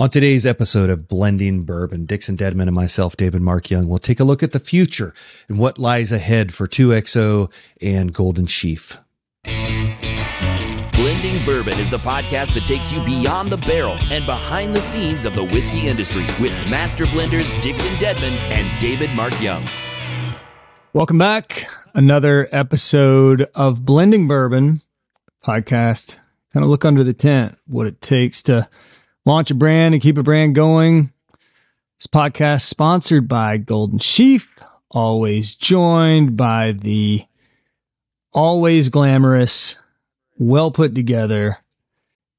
On today's episode of Blending Bourbon, Dixon Dedman and myself, David Mark Young, will take a look at the future and what lies ahead for 2XO and Golden Sheaf. Blending Bourbon is the podcast that takes you beyond the barrel and behind the scenes of the whiskey industry with master blenders Dixon Dedman and David Mark Young. Welcome back. Another episode of Blending Bourbon podcast. Kind of look under the tent, what it takes to launch a brand and keep a brand going. This podcast sponsored by Golden Sheaf, always joined by the always glamorous, well put together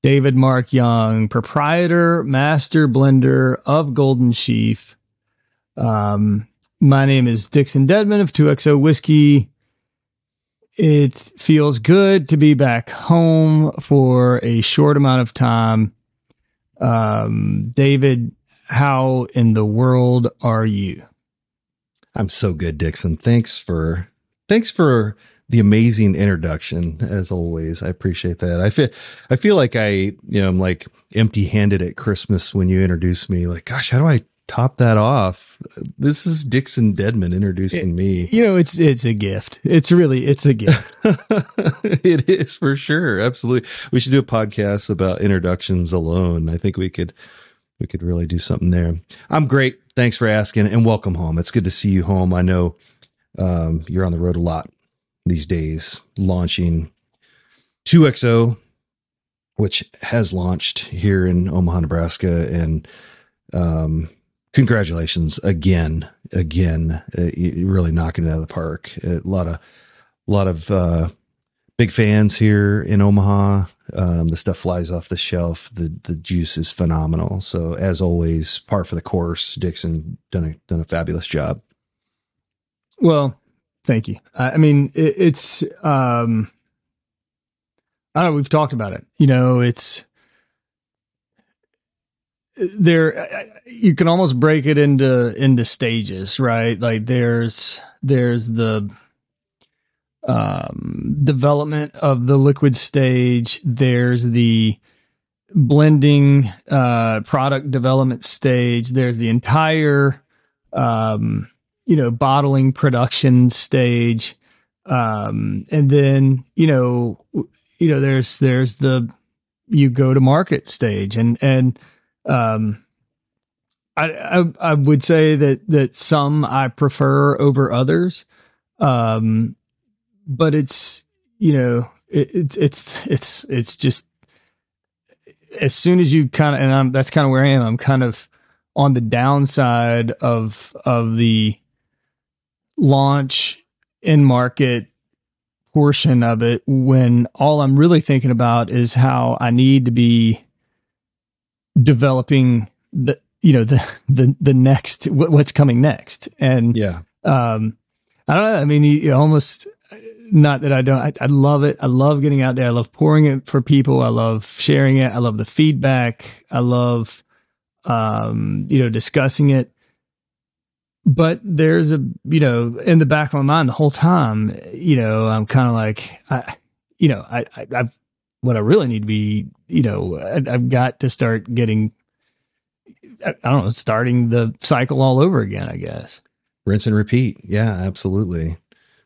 David Mark Young, proprietor, master blender of Golden Sheaf. Um, my name is Dixon Dedman of 2XO Whiskey. It feels good to be back home for a short amount of time um, David, how in the world are you? I'm so good, Dixon. Thanks for thanks for the amazing introduction as always. I appreciate that. I feel I feel like I, you know, I'm like empty-handed at Christmas when you introduce me. Like, gosh, how do I top that off? This is Dixon Dedman introducing it, me. You know, it's it's a gift. It's really it's a gift. it is for sure. Absolutely. We should do a podcast about introductions alone. I think we could we could really do something there. I'm great. Thanks for asking and welcome home. It's good to see you home. I know um, you're on the road a lot these days, launching 2XO, which has launched here in Omaha, Nebraska, and um, congratulations again, again, uh, really knocking it out of the park. A lot of, a lot of uh, big fans here in Omaha. Um, the stuff flies off the shelf. The the juice is phenomenal. So as always, par for the course. Dixon done a done a fabulous job. Well, thank you. I, I mean, it, it's um, I don't know. We've talked about it. You know, it's there you can almost break it into into stages right? Like there's there's the um development of the liquid stage. There's the blending uh product development stage. There's the entire um you know bottling production stage. Um and then you know you know there's there's the you go to market stage. And and um, I, I, I would say that that some I prefer over others, um, but it's you know it, it, it's it's it's just as soon as you kind of and I'm that's kind of where I am. I'm kind of on the downside of of the launch in market portion of it when all I'm really thinking about is how I need to be developing the you know the the the next what's coming next. And yeah. um i don't know. I mean you, you almost not that i don't I, I, love it. I love getting out there. I love pouring it for people. I love sharing it. I love the feedback. I love um you know discussing it. But there's a you know in the back of my mind the whole time you know i'm kind of like i you know i, I i've what I really need to be, you know, I, have got to start getting, I, I don't know, starting the cycle all over again, I guess. Rinse and repeat. Yeah, absolutely.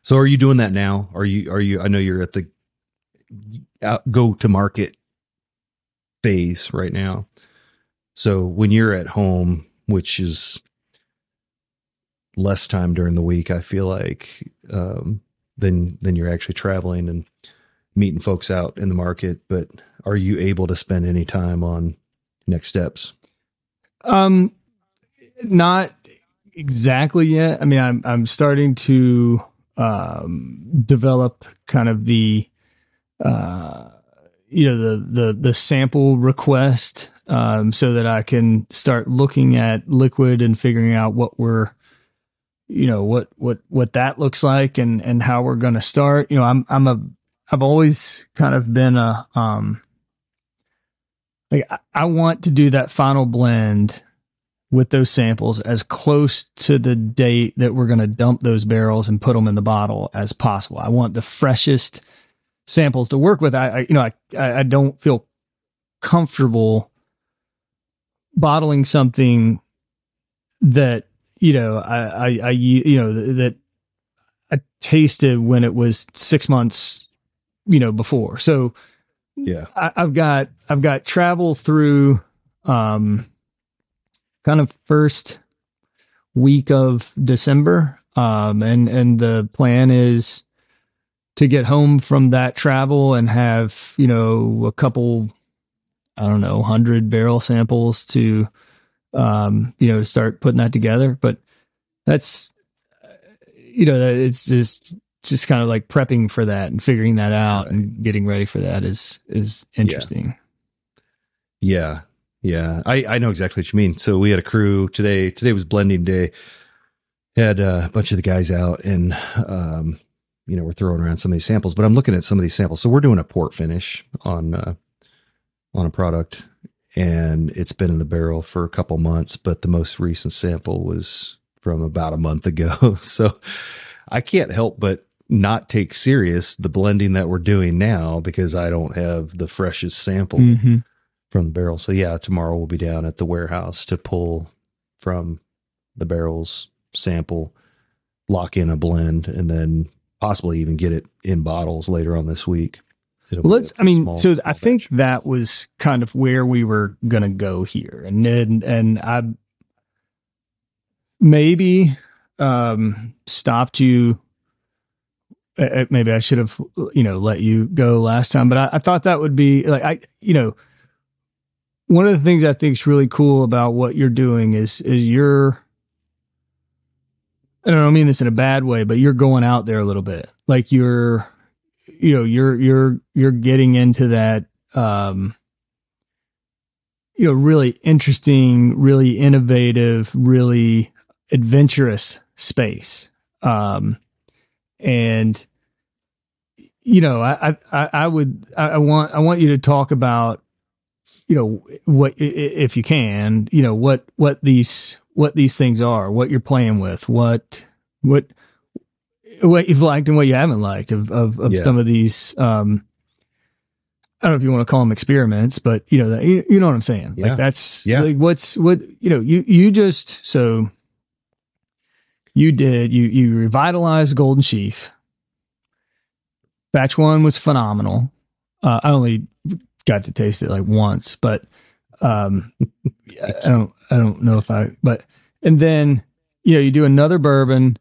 So are you doing that now? Are you, are you, I know you're at the go to market phase right now. So when you're at home, which is less time during the week, I feel like, um, than, than you're actually traveling and, meeting folks out in the market, but are you able to spend any time on next steps? Um, not exactly yet. I mean, I'm I'm starting to um, develop kind of the uh, you know the the the sample request um, so that I can start looking at liquid and figuring out what we're you know what what what that looks like and and how we're going to start. You know, I'm I'm a I've always kind of been a um like I want to do that final blend with those samples as close to the date that we're going to dump those barrels and put them in the bottle as possible. I want the freshest samples to work with. I, I you know I I don't feel comfortable bottling something that you know I, I, I you know that I tasted when it was six months, you know, before. So Yeah. I, I've got I've got travel through um kind of first week of December. Um and and the plan is to get home from that travel and have, you know, a couple I don't know, 100 barrel samples to um you know, start putting that together, but that's you know, it's just just kind of like prepping for that and figuring that out and getting ready for that is is interesting. Yeah. Yeah. I, I know exactly what you mean. So we had a crew today. Today was blending day. Had a bunch of the guys out and, um, you know, we're throwing around some of these samples, but I'm looking at some of these samples. So we're doing a port finish on, uh, on a product and it's been in the barrel for a couple months, but the most recent sample was from about a month ago. so I can't help but not take serious the blending that we're doing now because I don't have the freshest sample Mhm. from the barrel. So yeah, tomorrow we'll be down at the warehouse to pull from the barrels sample, lock in a blend, and then possibly even get it in bottles later on this week. Well, let's. I mean, small- so I think that was kind of where we were gonna go here, and then and I maybe um stopped you. Maybe I should have, you know, let you go last time, but I, I thought that would be like I, you know, one of the things I think is really cool about what you're doing is is you're. I don't mean this in a bad way, but you're going out there a little bit. Like you're you know you're you're you're getting into that um you know really interesting really innovative really adventurous space um and you know i i i would i want i want you to talk about you know what if you can you know what what these what these things are what you're playing with what what what you've liked and what you haven't liked of of, of Yeah. some of these um I don't know if you want to call them experiments, but you know, that, you, you know what I'm saying. Yeah. Like that's Yeah. like what's what you know. You you just so you did you you revitalized Golden Sheaf. Batch one was phenomenal. Uh, I only got to taste it like once, but um, I I don't I don't know if I but and then you know you do another bourbon,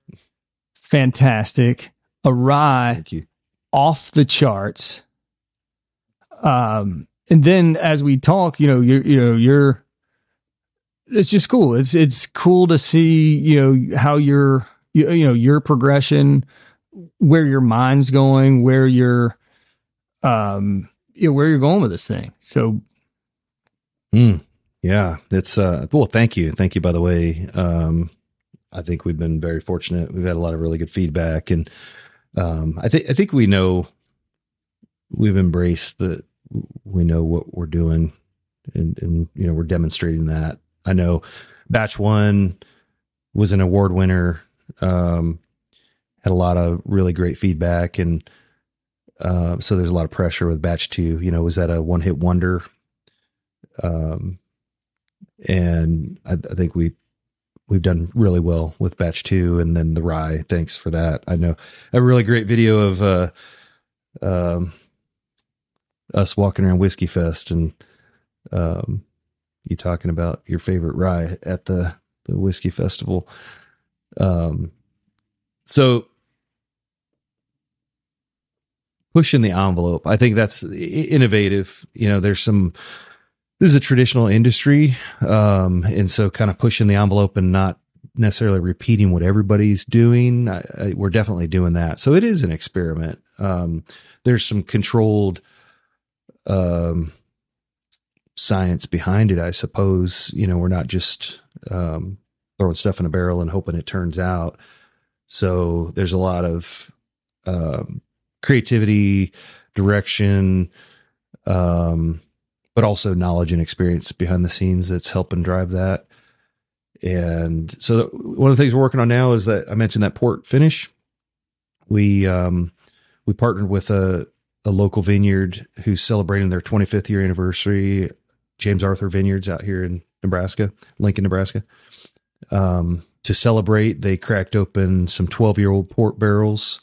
fantastic. A rye Thank you. off the charts. Um, and then as we talk, you know, you're, you know, you're, it's just cool. It's, it's cool to see, you know, how your, you, you know, your progression, where your mind's going, where you're, um, you know, where you're going with this thing. So, Mm, yeah, it's uh well, thank you. Thank you by the way. Um I think we've been very fortunate. We've had a lot of really good feedback and um I think I think we know we've embraced that we know what we're doing and and you know, we're demonstrating that. I know batch 1 was an award winner. Um had a lot of really great feedback and uh, so there's a lot of pressure with batch two. You know, was that a one hit wonder? um, and I, I think we we've done really well with batch two, and then the rye. Thanks for that. I know a really great video of uh, um, us walking around Whiskey Fest and um, you talking about your favorite rye at the the whiskey festival. Um, so pushing the envelope, I think that's innovative. You know, there's some this is a traditional industry um and so kind of pushing the envelope and not necessarily repeating what everybody's doing I, I, we're definitely doing that so it is an experiment um there's some controlled um science behind it i suppose you know we're not just um throwing stuff in a barrel and hoping it turns out so there's a lot of um creativity direction um but also knowledge and experience behind the scenes that's helping drive that. And so one of the things we're working on now is that I mentioned that port finish. We um we partnered with a a local vineyard who's celebrating their 25th year anniversary, James Arthur Vineyards out here in Nebraska, Lincoln, Nebraska. Um, to celebrate, they cracked open some 12 year old port barrels,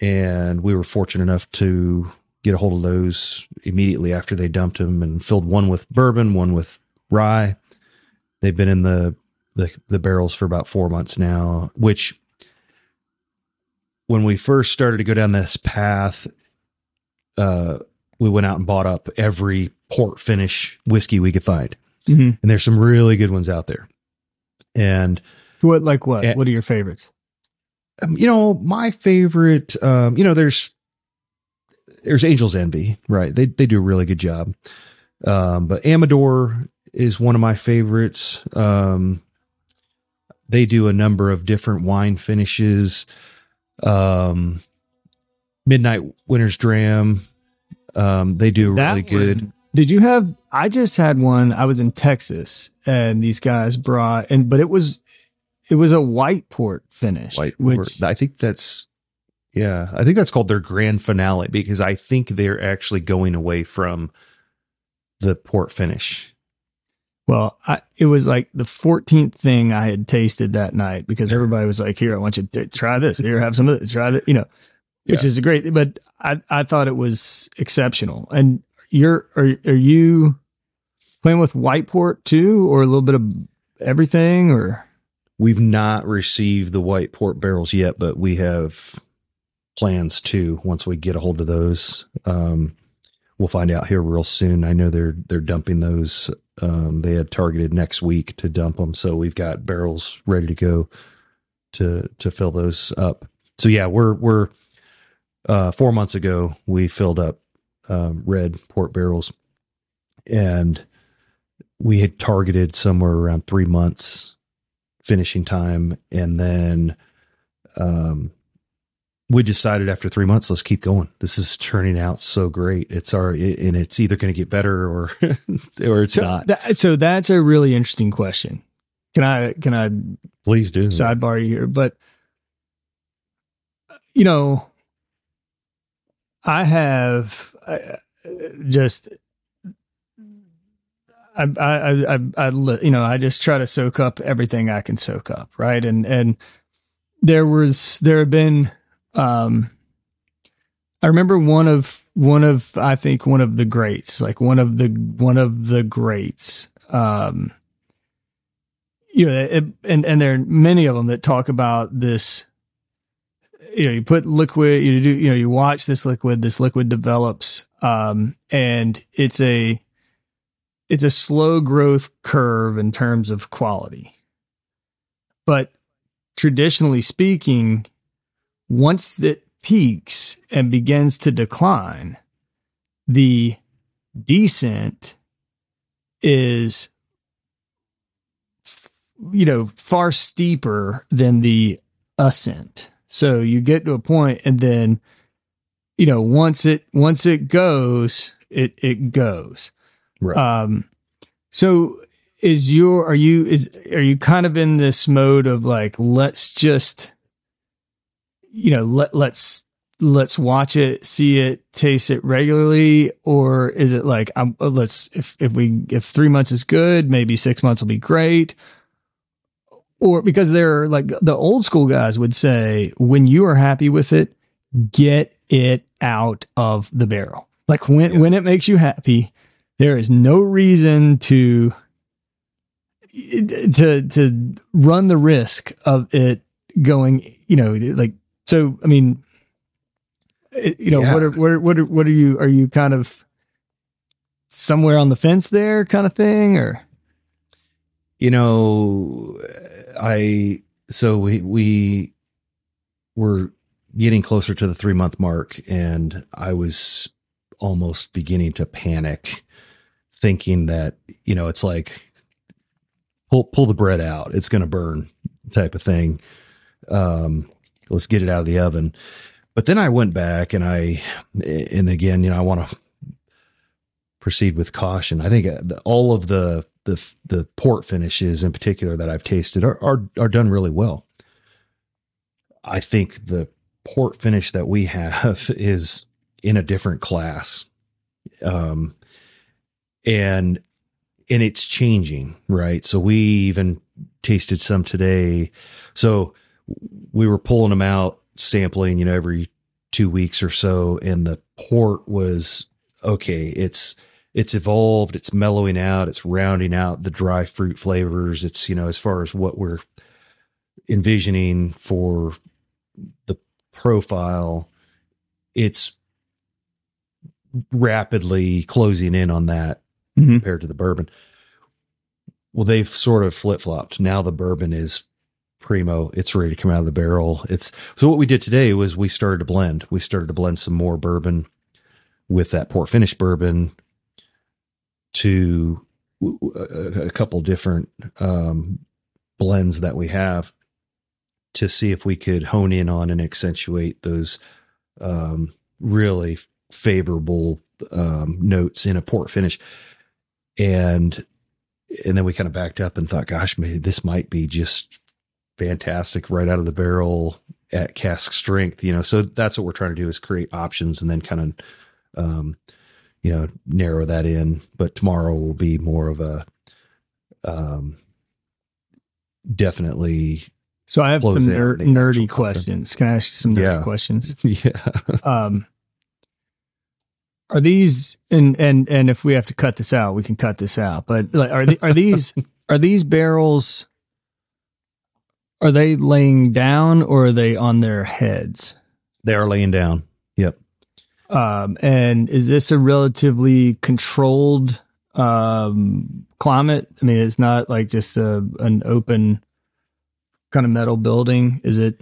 and we were fortunate enough to get a hold of those immediately after they dumped them and filled one with bourbon, one with rye. They've been in the the, the barrels for about four months now, which when we first started to go down this path, uh, we went out and bought up every port finish whiskey we could find. Mhm. And there's some really good ones out there. And What like what? Yeah. What are your favorites? um, you know, my favorite, um, you know, there's there's Angel's Envy, right? They they do a really good job. Um, but Amador is one of my favorites. Um, they do a number of different wine finishes. Um, Midnight Winter's Dram. Um, they do That really good. one- Did you have? I just had one. I was in Texas, and these guys brought and but it was it was a white port finish, White, which I think that's yeah, I think that's called their grand finale because I think they're actually going away from the port finish. well, I, it was like the 14th thing I had tasted that night because everybody was like, "Here, I want you to try this. Here, have some of it. Try it." You know, which is great. But I I thought it was exceptional. And you're are are you playing with white port too, or a little bit of everything, or We've not received the white port barrels yet, but we have plans to once we get a hold of those. Um, we'll find out here real soon. I know they're they're dumping those. Um, they had targeted next week to dump them, so we've got barrels ready to go to to fill those up. So yeah, we're we're uh, four months ago we filled up um, red port barrels, and we had targeted somewhere around three months finishing time, and then um, we decided after three months, let's keep going. This is turning out so great. It's our and it's either going to get better or or it's so not. that- so that's a really interesting question. Can I can I Please do. sidebar you here, but you know, I have uh, just I, I, I, I, you know, I just try to soak up everything I can soak up, right? And and there was there have been, um, I remember one of one of I think one of the greats, like one of the one of the greats, um, you know, it, and and there are many of them that talk about this. You know, you put liquid, you do, you know, you watch this liquid, this liquid develops, um, and it's a it's a slow growth curve in terms of quality. But traditionally speaking, once it peaks and begins to decline, the descent is you know far steeper than the ascent so you get to a point and then you know once it once it goes it it goes. Right. um so is your are you is are you kind of in this mode of like let's just you know let let's let's watch it see it taste it regularly? Or is it like I'm, uh, let's if if we if 3 months is good maybe 6 months will be great or because they're like the old school guys would say when you are happy with it get it out of the barrel like when Yeah. when it makes you happy there is no reason to to to run the risk of it going you know like so i mean you know Yeah. what are what are, what are what are you are you kind of somewhere on the fence there kind of thing or you know, I so we we were getting closer to the three month mark, and I was almost beginning to panic, thinking that you know it's like pull pull the bread out, it's going to burn type of thing. Um, let's get it out of the oven. But then I went back and I, and again, you know, I want to proceed with caution. I think uh, all of the the the port finishes in particular that I've tasted are are, are done really well. I think the port finish that we have is in a different class. Um, and and it's changing, right? So we even tasted some today. So we were pulling them out, sampling, you know, every two weeks or so, and the port was okay. It's it's evolved, it's mellowing out, it's rounding out the dry fruit flavors. It's you know as far as what we're envisioning for the profile, it's rapidly closing in on that Mhm. compared to the bourbon. Well, they've sort of flip flopped. Now the bourbon is primo. It's ready to come out of the barrel. It's so what we did today was we started to blend. We started to blend some more bourbon with that port finish bourbon to a, couple different um, blends that we have to see if we could hone in on and accentuate those um, really favorable um, notes in a port finish. And and then we kind of backed up and thought, gosh, maybe this might be just fantastic right out of the barrel at cask strength, you know. So that's what we're trying to do is create options and then kind of um, you know, narrow that in. But tomorrow will be more of a um definitely So I have some ner- nerdy content. questions. Can I ask you some nerdy Yeah. questions? yeah. Um, are these and and and if we have to cut this out, we can cut this out. But like, are the, are these are these barrels? Are they laying down or are they on their heads? They are laying down. Yep. Um, and is this a relatively controlled um, climate? I mean, it's not like just a an open kind of metal building. Is it?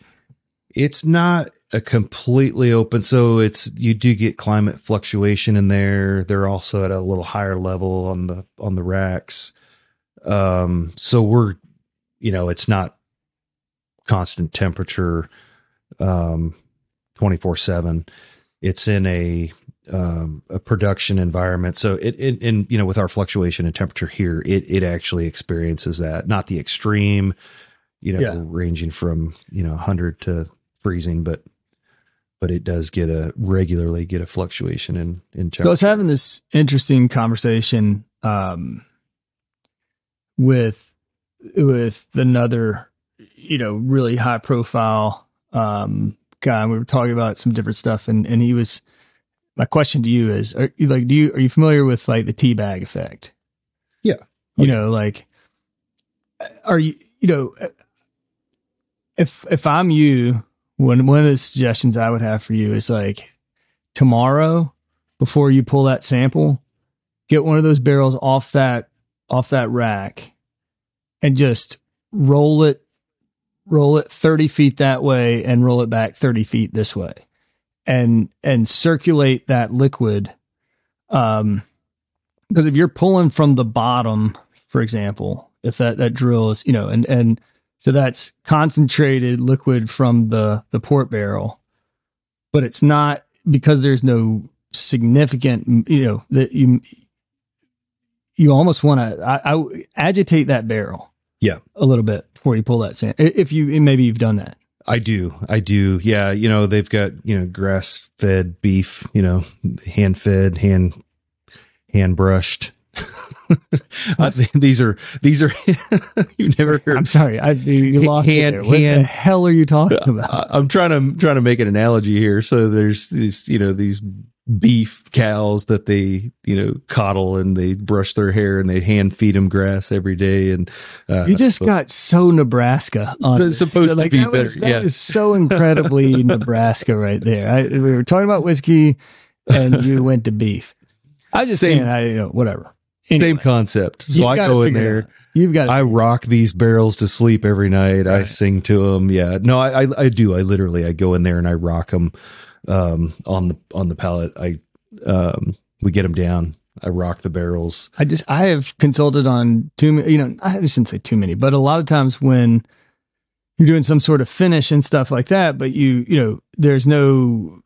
It's not a completely open, so it's you do get climate fluctuation in there. They're also at a little higher level on the on the racks. Um, so we're, you know, it's not constant temperature, um, twenty four seven. It's in a um, a production environment. So it, it, and you know, with our fluctuation in temperature here, it it actually experiences that, not the extreme, you know, Yeah. ranging from you know hundred to freezing, but but it does get a regularly get a fluctuation in in temperature. So I was having this interesting conversation um, with with another, you know, really high profile um, guy. and We were talking about some different stuff, and and he was. My question to you is: Are you like, do you are you familiar with like the tea bag effect? Yeah. You know, like, are you you know, if if I'm you, one one of the suggestions I would have for you is like tomorrow before you pull that sample, get one of those barrels off that off that rack and just roll it roll it 30 feet that way and roll it back 30 feet this way and and circulate that liquid um because if you're pulling from the bottom for example if that that drill is you know and and so that's concentrated liquid from the the port barrel but it's not because there's no significant you know that you you almost want to I, I agitate that barrel Yeah. a little bit before you pull that sand if you maybe you've done that I do. I do. Yeah. You know, they've got, you know, grass fed beef, you know, hand fed, hand, hand brushed. I these are, these are, you never heard. i'm sorry i you lost Hand- what the hand- hell are you talking uh, about I- I'm trying to, trying to make an analogy here. So there's these, you know, these beef cows that they, you know, coddle and they brush their hair and they hand feed them grass every day. And, uh, you just so- got so Nebraska. On It's this. supposed to like, be that was, better, that yeah. was so incredibly Nebraska right there. I, we were talking about whiskey, and you went to beef. I just Same- saying, I you know whatever. same concept. So I go in there. You've got. I rock these barrels to sleep every night. I sing to them. Yeah, no, I, I I do. I literally I go in there and I rock them um, on the on the pallet. I um, we get them down. I rock the barrels. I just I have consulted on too many. You know, I shouldn't say too many, but a lot of times when you're doing some sort of finish and stuff like that, but you you know there's no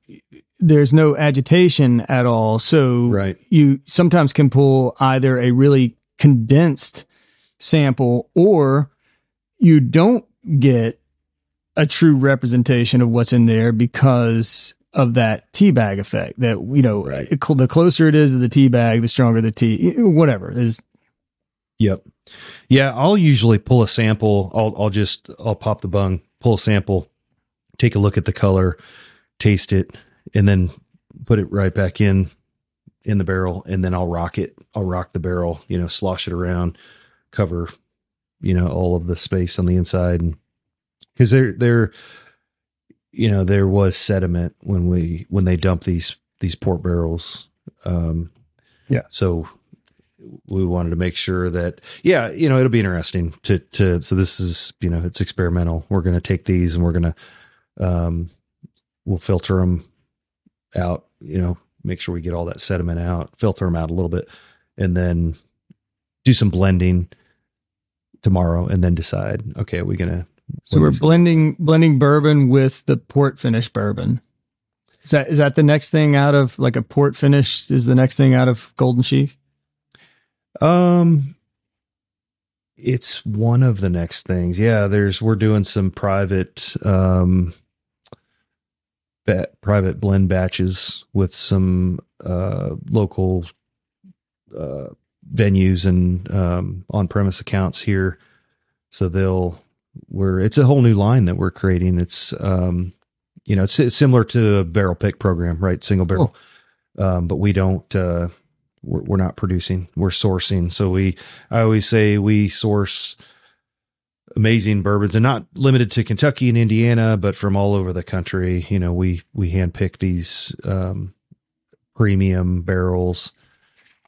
there's no agitation at all. So Right. you sometimes can pull either a really condensed sample or you don't get a true representation of what's in there because of that tea bag effect that you know Right. it- the closer it is to the tea bag the stronger the tea whatever is Yep. Yeah, I'll usually pull a sample. I'll I'll just I'll pop the bung, pull a sample, take a look at the color, taste it, and then put it right back in in the barrel, and then I'll rock it. I'll rock the barrel, you know, slosh it around, cover, you know, all of the space on the inside, and because there there, you know, there was sediment when we when they dump these these port barrels. Um, Yeah. So we wanted to make sure that yeah you know it'll be interesting to to so this is you know it's experimental we're going to take these and we're going to um we'll filter them out you know make sure we get all that sediment out filter them out a little bit and then do some blending tomorrow and then decide okay are we going to So we're blending blending bourbon with the port finish bourbon. Is that is that the next thing out of like a port finish? Is the next thing out of Golden Sheaf? Um, it's one of the next things. Yeah, there's we're doing some private um ba- private blend batches with some uh local uh venues and um on-premise accounts here. So they'll we're it's a whole new line that we're creating. It's um you know, it's, it's similar to a barrel pick program, right? Single barrel. Um but we don't uh we're, we're not producing we're sourcing so we i always say we source amazing bourbons and not limited to kentucky and indiana but from all over the country you know we we handpick these um, premium barrels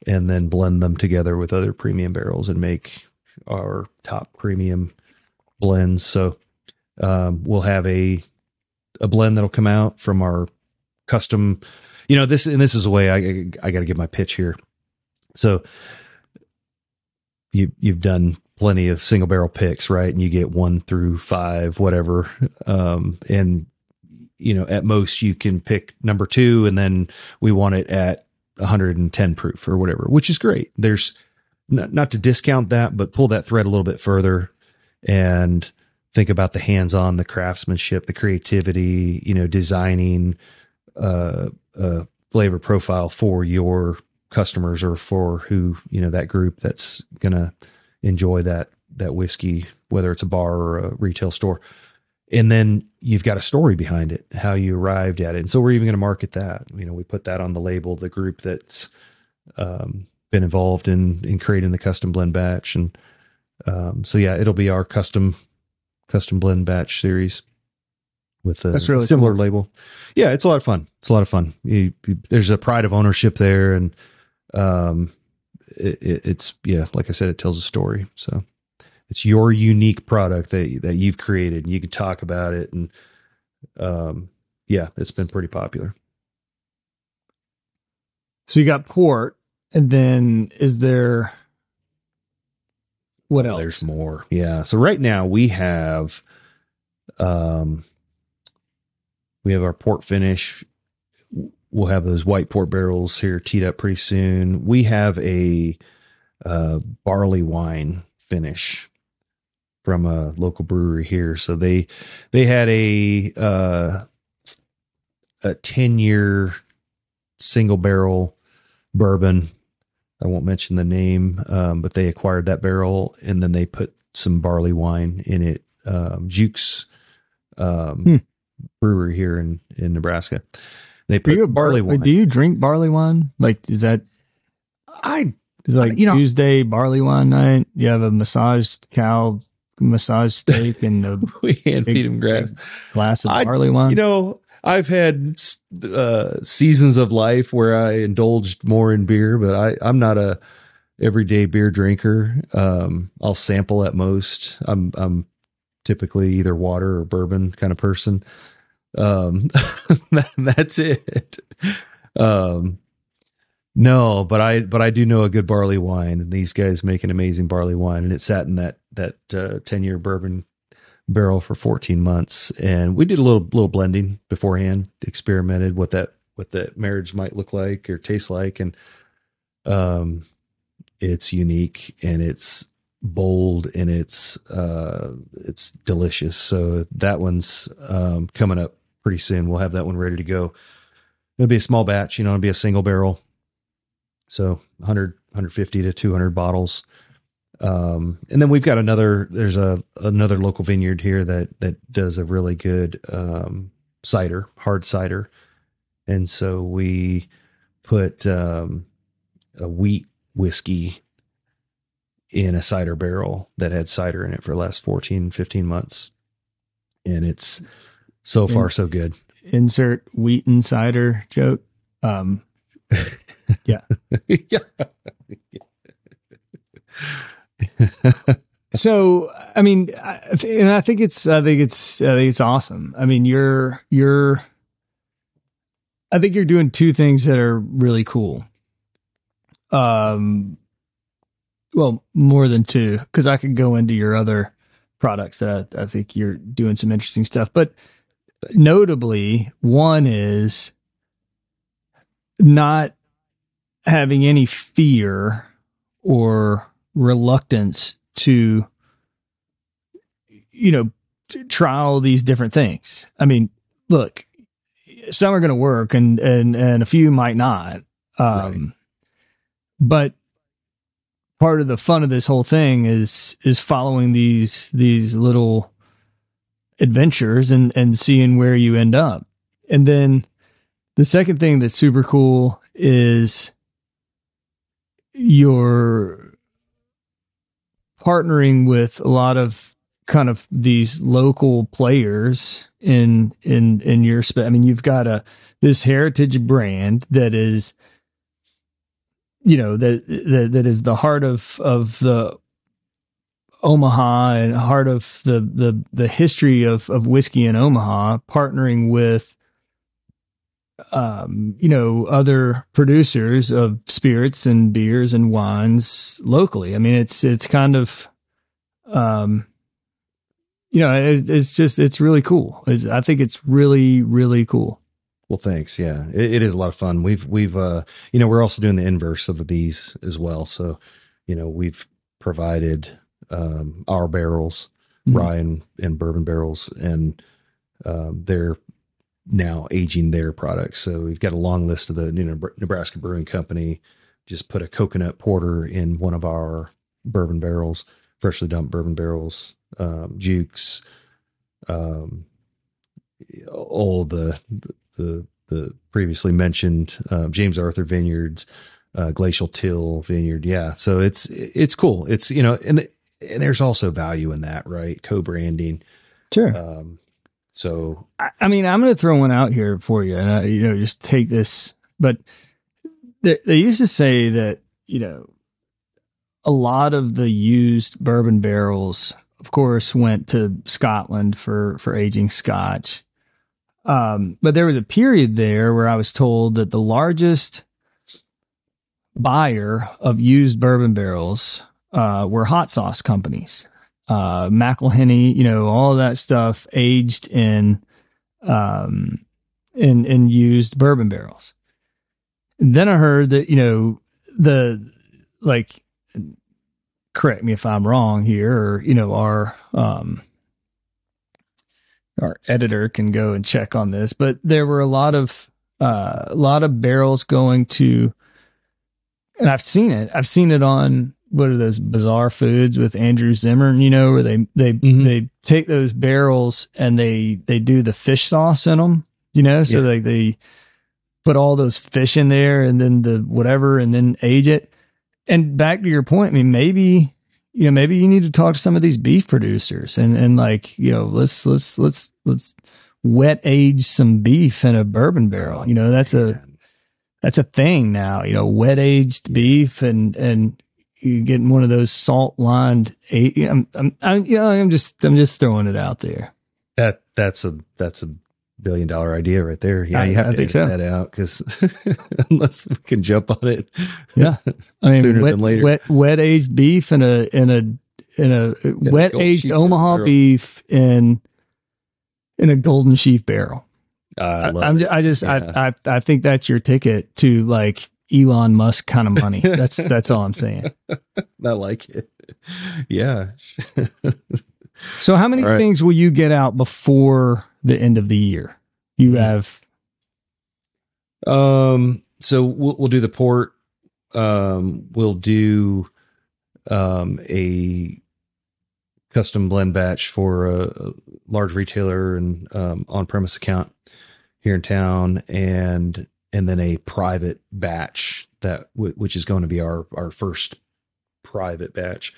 and then blend them together with other premium barrels and make our top premium blends so um, we'll have a a blend that'll come out from our custom you know this and this is a way i i got to give my pitch here. So you you've done plenty of single barrel picks right? And you get one through five whatever. Um and you know at most you can pick number two and then we want it at 110 proof or whatever which is great. There's not, not to discount that but pull that thread a little bit further and think about the hands-on the craftsmanship the creativity you know designing uh, uh flavor profile for your customers or for who you know that group that's gonna enjoy that that whiskey whether it's a bar or a retail store. And then you've got a story behind it how you arrived at it. And so we're even going to market that. You know we put that on the label the group that's um, been involved in in creating the custom blend batch and um, so yeah it'll be our custom custom blend batch series with a That's really similar cool. label. Yeah it's a lot of fun. It's a lot of fun. You, you- there's a pride of ownership there and um it, it, it's yeah like i said it tells a story. So it's your unique product that that you've created and you can talk about it and um yeah it's been pretty popular. So you got port, and then is there what else? there's more. Yeah. So right now we have um we have our port finish. We'll have those white port barrels here teed up pretty soon. We have a uh barley wine finish from a local brewery here. So they they had a uh a 10 year single barrel bourbon I won't mention the name, um, but they acquired that barrel and then they put some barley wine in it. Um, Jukes um, Hmm. brewery here in, in Nebraska. They put you barley barley wine. Do you drink barley wine? Like, is that I is like You know- Tuesday barley wine night? You have a massaged cow massage steak and a we hand feed them grass. glass of I- barley wine. You know, I've had uh, seasons of life where I indulged more in beer, but I, I'm not a everyday beer drinker. Um, I'll sample at most. I'm I'm typically either water or bourbon kind of person. Um, that's it. Um, no, but I but I do know a good barley wine, and these guys make an amazing barley wine, and it sat in that that uh, ten year bourbon barrel for 14 months and we did a little little blending beforehand experimented what that what that marriage might look like or taste like and um it's unique and it's bold and it's uh it's delicious. So that one's um coming up pretty soon. We'll have that one ready to go. It'll be a small batch you know it'll be a single barrel. So 100 150 to 200 bottles Um, and then we've got another. There's a another local vineyard here that that does a really good um, cider, hard cider, and so we put um, a wheat whiskey in a cider barrel that had cider in it for the last 14, 15 months, and it's so far so good. Insert wheat and cider joke. Um, yeah. yeah. So I mean, I, and I think it's I think it's I think it's awesome. I mean, you're you're I think you're doing two things that are really cool. Um, well, more than two because I could go into your other products that I, I think you're doing some interesting stuff, but notably, one is not having any fear or reluctance to you know try all these different things i mean look some are going to work and and and a few might not um right. but part of the fun of this whole thing is is following these these little adventures and and seeing where you end up and then the second thing that's super cool is you're partnering with a lot of kind of these local players in in in your space. I mean, you've got a this heritage brand that is you know that that that is the heart of of the Omaha and heart of the the the history of of whiskey in Omaha partnering with um, you know, other producers of spirits and beers and wines locally. I mean, it's it's kind of, um, you know, it, it's just it's really cool. It's, I think it's really really cool. Well, thanks. Yeah, it, it is a lot of fun. We've we've uh, you know, we're also doing the inverse of these as well. So, you know, we've provided um, our barrels, mm-hmm. rye and, and bourbon barrels, and um, they're now aging their products. So we've got a long list of the you know, Nebraska Brewing Company. Just put a coconut porter in one of our bourbon barrels, freshly dumped bourbon barrels, um, Jukes, um, all the the the previously mentioned uh, James Arthur Vineyards, uh, Glacial Till Vineyard. Yeah, so it's it's cool. It's you know, and and there's also value in that, right? Co-branding. Sure. Um, so, I, I mean, I'm going to throw one out here for you, and uh, you know, just take this. But they, they used to say that you know, a lot of the used bourbon barrels, of course, went to Scotland for for aging Scotch. Um, but there was a period there where I was told that the largest buyer of used bourbon barrels uh, were hot sauce companies uh, McIlhenny, you know, all that stuff aged in, um, in, in used bourbon barrels. And then I heard that, you know, the, like, correct me if I'm wrong here, or, you know, our, um, our editor can go and check on this, but there were a lot of, uh, a lot of barrels going to, and I've seen it. I've seen it on what are those bizarre foods with Andrew Zimmern, you know, where they they mm-hmm. they take those barrels and they they do the fish sauce in them, you know, so yeah. like they put all those fish in there and then the whatever and then age it. And back to your point, I mean, maybe you know, maybe you need to talk to some of these beef producers and and like, you know, let's let's let's let's wet age some beef in a bourbon barrel. You know, that's a that's a thing now, you know, wet aged beef and and you get one of those salt lined. I'm, I'm, I'm, you know, I'm just, I'm just throwing it out there. That that's a that's a billion dollar idea right there. Yeah, I, you have I to think so. that out because unless we can jump on it, yeah. I mean, sooner wet, than later. Wet, wet aged beef in a in a in a wet aged Omaha barrel. beef in in a golden sheaf barrel. Uh, I, I'm, I just, yeah. I, I, I think that's your ticket to like Elon Musk kind of money. That's that's all I'm saying. I like it. Yeah. so how many right. things will you get out before the end of the year? You hmm. have um so we'll we'll do the port um we'll do um, a custom blend batch for a, a large retailer and um, on-premise account here in town, and and then a private batch that w- which is going to be our our first private batch.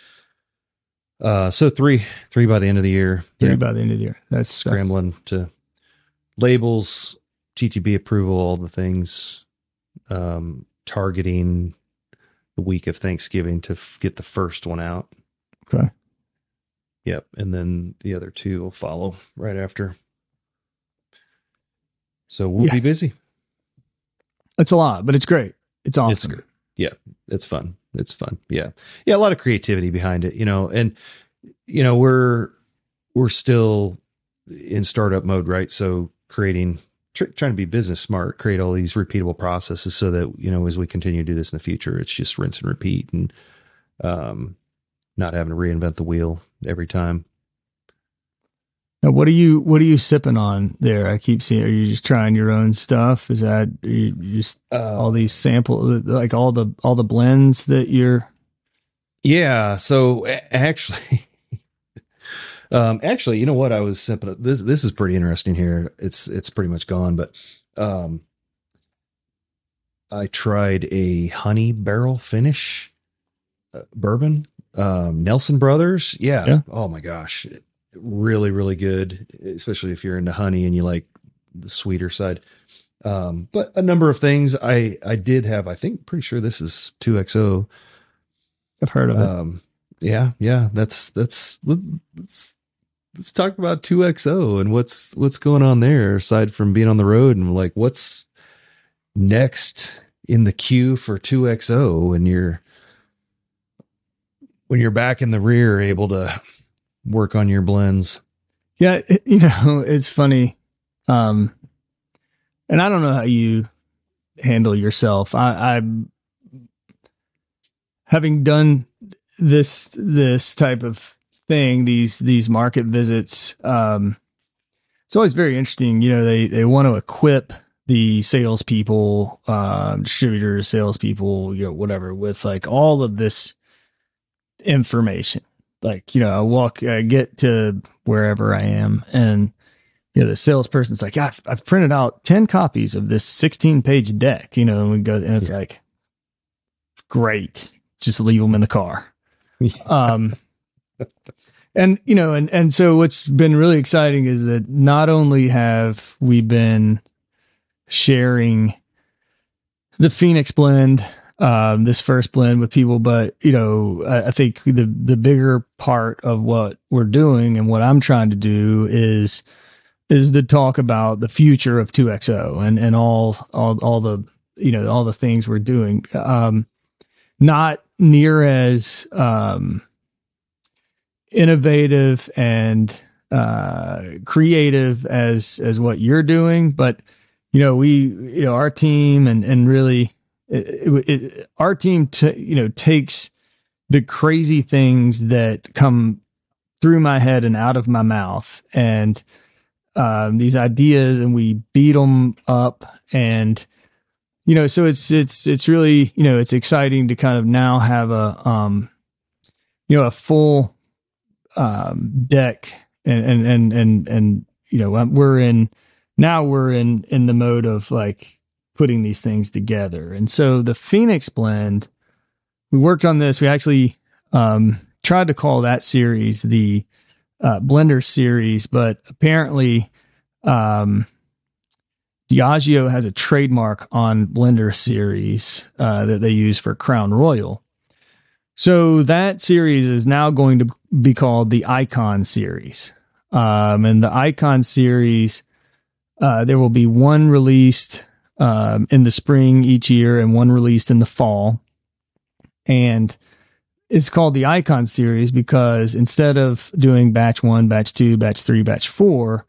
Uh, so three three by the end of the year. Three Yeah, by the end of the year. That's scrambling to labels, TTB approval, all the things. Um, targeting the week of Thanksgiving to f- get the first one out. Okay. Yep, and then the other two will follow right after. So we'll Yeah. be busy. It's a lot, but it's great. It's awesome. It's. Yeah, it's fun. It's fun. Yeah, yeah, a lot of creativity behind it, you know, and you know we're we're still in startup mode, right? So creating, tr- trying to be business smart, create all these repeatable processes, so that you know as we continue to do this in the future, it's just rinse and repeat, and um, not having to reinvent the wheel every time. Now, what are you what are you sipping on there? I keep seeing. Are you just trying your own stuff? Is that you just all these sample like all the all the blends that you're? Yeah. So actually, um, actually, you know what? I was sipping. This this is pretty interesting here. It's it's pretty much gone, but um, I tried a honey barrel finish uh, bourbon. Um, Nelson Brothers. Yeah. Yeah. Oh my gosh, really really good, especially if you're into honey and you like the sweeter side. Um, but a number of things I I did have. I think pretty sure this is 2XO. I've heard of it. Um, yeah, yeah, that's that's let's let's talk about 2XO and what's what's going on there aside from being on the road and like what's next in the queue for 2XO when you're when you're back in the rear able to work on your blends. Yeah, you know, it's funny. Um and I don't know how you handle yourself. I I having done this this type of thing, these these market visits, um it's always very interesting. You know, they they want to equip the salespeople, um, distributors, salespeople, you know, whatever, with like all of this information like you know i walk i get to wherever i am and you know the salesperson's like yeah, I've, I've printed out 10 copies of this 16 page deck you know and we go and it's Yeah. like great. Just leave them in the car. Um and you know and and so what's been really exciting is that not only have we been sharing the phoenix blend um, this first blend with people, but you know, I, I think the the bigger part of what we're doing and what I'm trying to do is is to talk about the future of 2XO and and all all all the you know all the things we're doing. Um, not near as um, innovative and uh, creative as as what you're doing, but you know we you know our team and and really it, it, our team t- you know takes the crazy things that come through my head and out of my mouth and um, these ideas and we beat them up and you know so it's it's it's really you know it's exciting to kind of now have a um you know a full um deck and and and and, and you know we're in now we're in in the mode of like putting these things together. And so the Phoenix blend, we worked on this. We actually um, tried to call that series the uh, Blender series, but apparently um, Diageo has a trademark on Blender series uh, that they use for Crown Royal. So that series is now going to be called the Icon series. Um, and the Icon series, uh, there will be one released um, in the spring each year and one released in the fall. And it's called the Icon series because instead of doing batch one, batch two, batch three, batch four,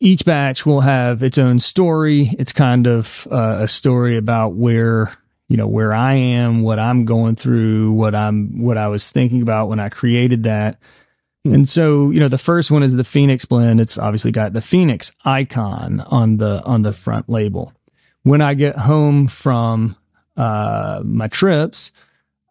each batch will have its own story. It's kind of uh, a story about where you know where I am, what I'm going through, what I'm what I was thinking about when I created that. And so, you know, the first one is the Phoenix blend. It's obviously got the Phoenix icon on the on the front label. When I get home from uh, my trips,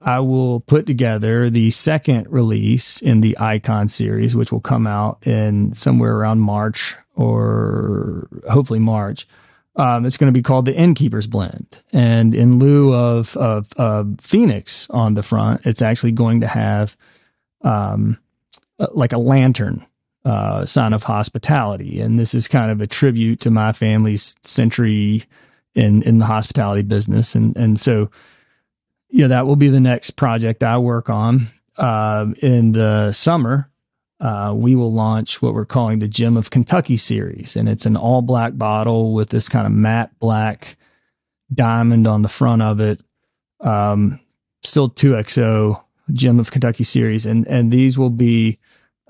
I will put together the second release in the Icon series, which will come out in somewhere around March or hopefully March. Um, it's going to be called the Innkeeper's Blend, and in lieu of of uh, Phoenix on the front, it's actually going to have um, like a lantern uh, sign of hospitality, and this is kind of a tribute to my family's century in in the hospitality business, and and so you know that will be the next project I work on. Uh, in the summer, uh, we will launch what we're calling the Gem of Kentucky series, and it's an all black bottle with this kind of matte black diamond on the front of it. Um, still 2XO Gem of Kentucky series, and and these will be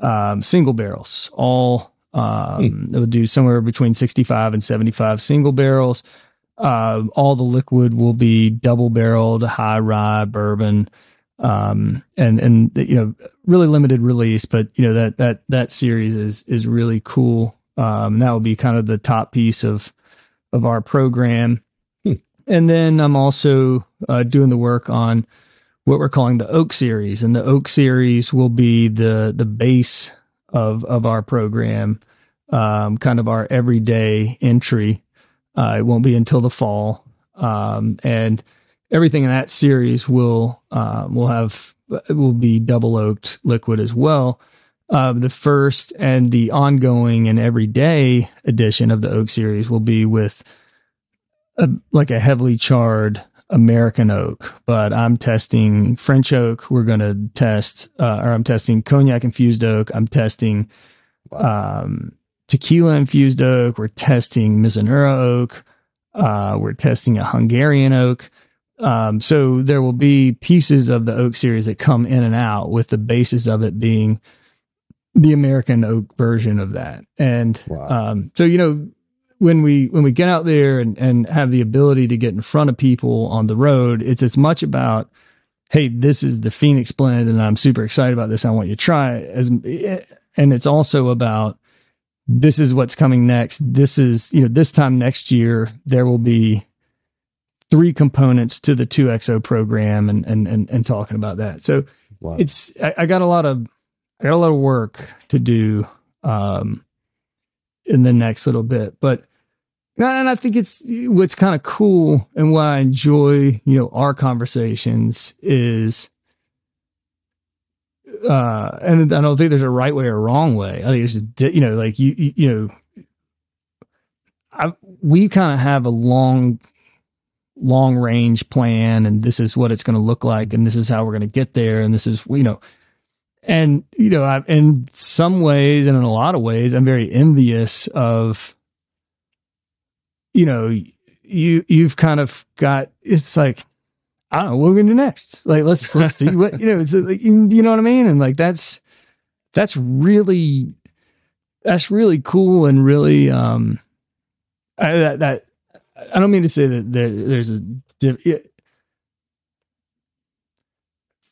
um, single barrels. All um, hmm. it would do somewhere between 65 and 75 single barrels. Uh, all the liquid will be double barreled, high rye bourbon, um, and and you know really limited release. But you know that that that series is is really cool. Um, that will be kind of the top piece of of our program. Hmm. And then I'm also uh, doing the work on what we're calling the Oak series, and the Oak series will be the the base of of our program, um, kind of our everyday entry uh, it won't be until the fall, um, and everything in that series will uh, will have will be double oaked liquid as well. Uh, the first and the ongoing and everyday edition of the oak series will be with a, like a heavily charred American oak, but I'm testing French oak. We're going to test, uh, or I'm testing cognac infused oak. I'm testing um, tequila infused oak. We're testing Mizunara oak. Uh, we're testing a Hungarian oak. Um, so there will be pieces of the oak series that come in and out with the basis of it being the American oak version of that. And wow. um, so, you know, when we when we get out there and, and have the ability to get in front of people on the road, it's as much about, hey, this is the Phoenix blend and I'm super excited about this. I want you to try it as and it's also about this is what's coming next. This is, you know, this time next year, there will be three components to the 2XO program and, and, and, and talking about that. So wow. it's, I, I, got a lot of, I got a lot of work to do, um, in the next little bit, but, and I think it's what's kind of cool and why I enjoy, you know, our conversations is, uh, and I don't think there's a right way or wrong way. I think it's just, you know, like you, you, you know, I, we kind of have a long, long range plan and this is what it's going to look like. And this is how we're going to get there. And this is, you know, and, you know, I, in some ways and in a lot of ways, I'm very envious of, you know, you, you've kind of got, it's like, I don't know what we're gonna do next. Like let's let's see what you know. It's like, you know what I mean. And like that's that's really that's really cool and really um I, that that I don't mean to say that there, there's a it,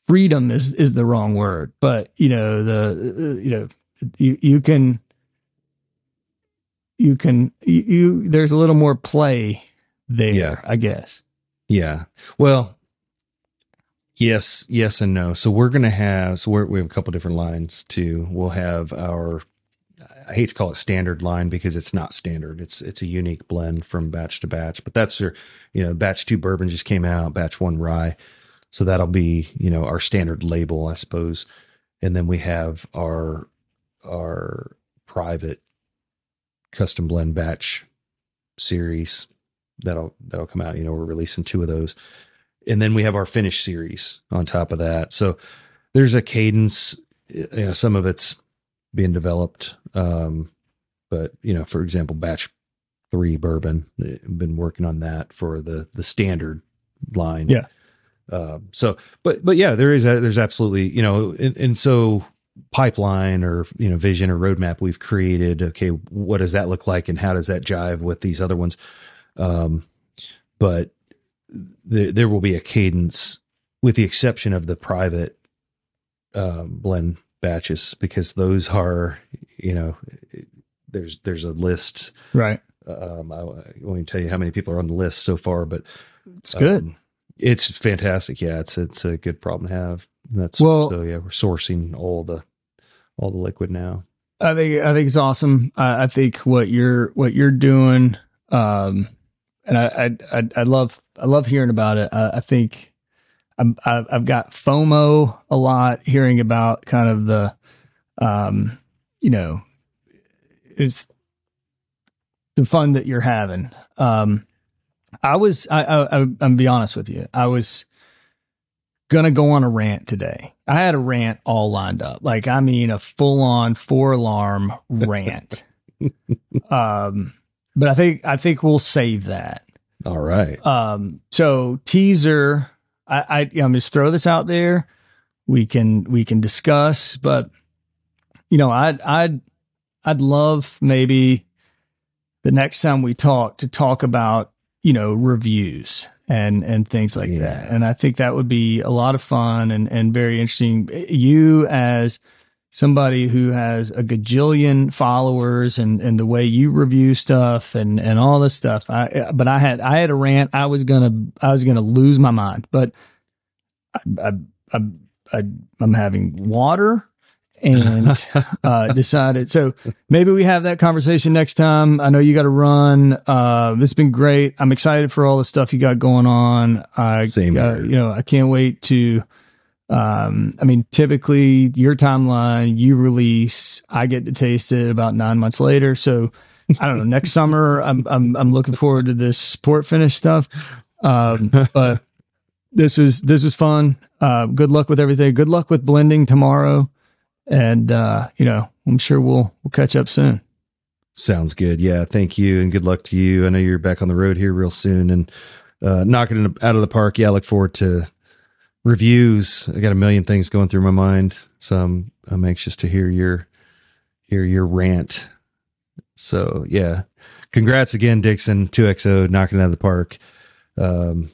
freedom is is the wrong word, but you know the you know you you can you can you, you there's a little more play there. Yeah. I guess. Yeah. Well, Yes, yes, and no. So we're going to have so we have a couple different lines too. We'll have our I hate to call it standard line because it's not standard. It's it's a unique blend from batch to batch. But that's your you know batch two bourbon just came out, batch one rye, so that'll be you know our standard label, I suppose. And then we have our our private custom blend batch series that'll that'll come out. You know, we're releasing two of those and then we have our finish series on top of that. So there's a cadence. You know, some of it's being developed, um, but you know, for example, batch three bourbon. Been working on that for the the standard line. Yeah. Uh, so, but but yeah, there is a, there's absolutely you know, and, and so pipeline or you know vision or roadmap we've created. Okay, what does that look like, and how does that jive with these other ones? Um, but there, there will be a cadence with the exception of the private um, blend batches because those are you know there's there's a list right um, I, I won't tell you how many people are on the list so far but it's good um, It's fantastic. Yeah, it's it's a good problem to have. That's Well- so yeah, we're sourcing all the all the liquid now. I think I think it's awesome. I, I think what you're what you're doing, um, and I I I, I love I love hearing about it. I, I think I'm, I- I've got FOMO a lot hearing about kind of the, um, you know, it's the fun that you're having. Um, I was I, I I- I'm be honest with you. I was gonna go on a rant today. I had a rant all lined up. Like I mean a full on four alarm rant. um but I think I think we'll save that. All right. Um so teaser I I I'm just throw this out there. We can we can discuss, but you know, I'd I'd I'd love maybe the next time we talk to talk about, you know, reviews and and things like Yeah. that. And I think that would be a lot of fun and and very interesting. You as somebody who has a gajillion followers and and the way you review stuff and and all this stuff. I but I had I had a rant. I was gonna I was gonna lose my mind, but I I, I, I I'm having water and uh, decided. So maybe we have that conversation next time. I know you got to run. Uh, this has been great. I'm excited for all the stuff you got going on. I, Same uh, you know, I can't wait to. Um, I mean, typically your timeline, you release, I get to taste it about nine months later. So I don't know. Next summer, I'm I'm I'm looking forward to this sport finish stuff. Um, but this was this was fun. Uh, good luck with everything. Good luck with blending tomorrow and uh, you know, I'm sure we'll we'll catch up soon. Sounds good. Yeah. Thank you and good luck to you. I know you're back on the road here real soon and uh, knocking it out of the park. Yeah. I look forward to reviews. I got a million things going through my mind. So I'm, I'm anxious to hear your, hear your rant. So yeah. Congrats again, Dixon 2XO knocking it out of the park. Um,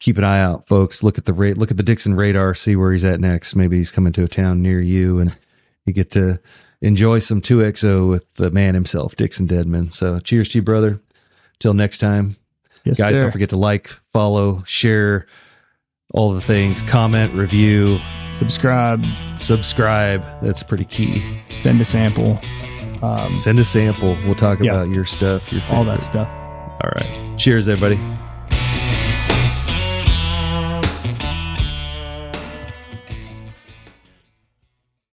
keep an eye out, folks. Look at the rate, look at the Dixon radar, see where he's at next. Maybe he's coming to a town near you and you get to enjoy some 2XO with the man himself, Dixon Dedman. So cheers to you, brother. Till next time. Yes, Guys, sir. don't forget to like, follow, share all the things, comment, review, subscribe, subscribe. That's pretty key. send a sample, um, Send a sample. We'll talk Yeah. about your stuff, your all that stuff. All right. Cheers, everybody.